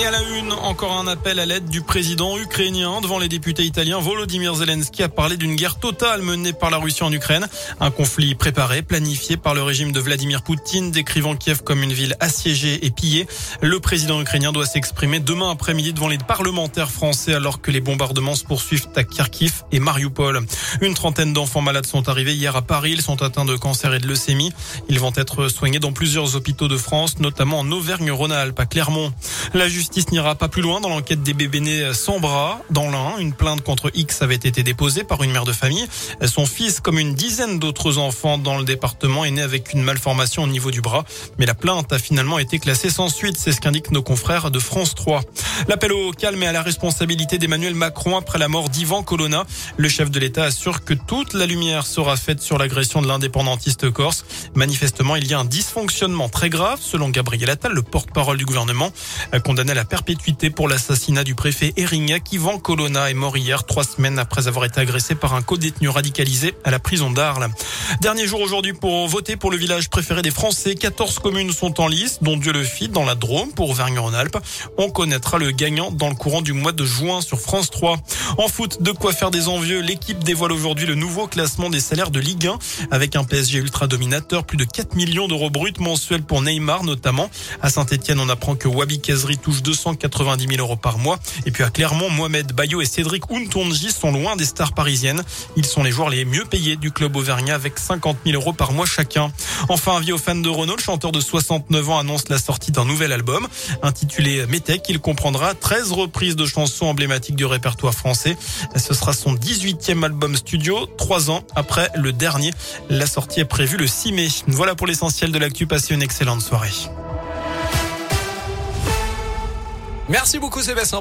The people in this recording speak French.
Et à la une, encore un appel à l'aide du président ukrainien devant les députés italiens. Volodymyr Zelensky a parlé d'une guerre totale menée par la Russie en Ukraine. Un conflit préparé, planifié par le régime de Vladimir Poutine, décrivant Kiev comme une ville assiégée et pillée. Le président ukrainien doit s'exprimer demain après-midi devant les parlementaires français alors que les bombardements se poursuivent à Kharkiv et Mariupol. Une trentaine d'enfants malades sont arrivés hier à Paris. Ils sont atteints de cancer et de leucémie. Ils vont être soignés dans plusieurs hôpitaux de France, notamment en Auvergne-Rhône-Alpes, à Clermont. La justice n'ira pas plus loin dans l'enquête des bébés nés sans bras. Dans l'un, une plainte contre X avait été déposée par une mère de famille. Son fils, comme une dizaine d'autres enfants dans le département, est né avec une malformation au niveau du bras. Mais la plainte a finalement été classée sans suite. C'est ce qu'indiquent nos confrères de France 3. L'appel au calme et à la responsabilité d'Emmanuel Macron après la mort d'Ivan Colonna. Le chef de l'État assure que toute la lumière sera faite sur l'agression de l'indépendantiste corse. Manifestement, il y a un dysfonctionnement très grave, selon Gabriel Attal, le porte-parole du gouvernement, condamné à la perpétuité pour l'assassinat du préfet Erignac. Yvan Colonna est mort hier, trois semaines après avoir été agressé par un co-détenu radicalisé à la prison d'Arles. Dernier jour aujourd'hui pour voter pour le village préféré des Français. 14 communes sont en lice, dont Dieu le fit dans la Drôme pour Auvergne-Rhône-Alpes. On connaîtra le gagnant dans le courant du mois de juin sur France 3. En foot, de quoi faire des envieux. L'équipe dévoile aujourd'hui le nouveau classement des salaires de Ligue 1 avec un PSG ultra dominateur, plus de 4 millions d'euros bruts mensuels pour Neymar notamment. À Saint-Etienne, on apprend que Wabi Kazri touche 290 000 euros par mois. Et puis à Clermont, Mohamed Bayo et Cédric Untonji sont loin des stars parisiennes. Ils sont les joueurs les mieux payés du club auvergnat avec 50 000 euros par mois chacun. Enfin, avis aux fans de Renault, le chanteur de 69 ans annonce la sortie d'un nouvel album intitulé Metec. Il comprendra 13 reprises de chansons emblématiques du répertoire français. Ce sera son 18e album studio, trois ans après le dernier. La sortie est prévue le 6 mai. Voilà pour l'essentiel de l'actu. Passez une excellente soirée. Merci beaucoup Sébastien.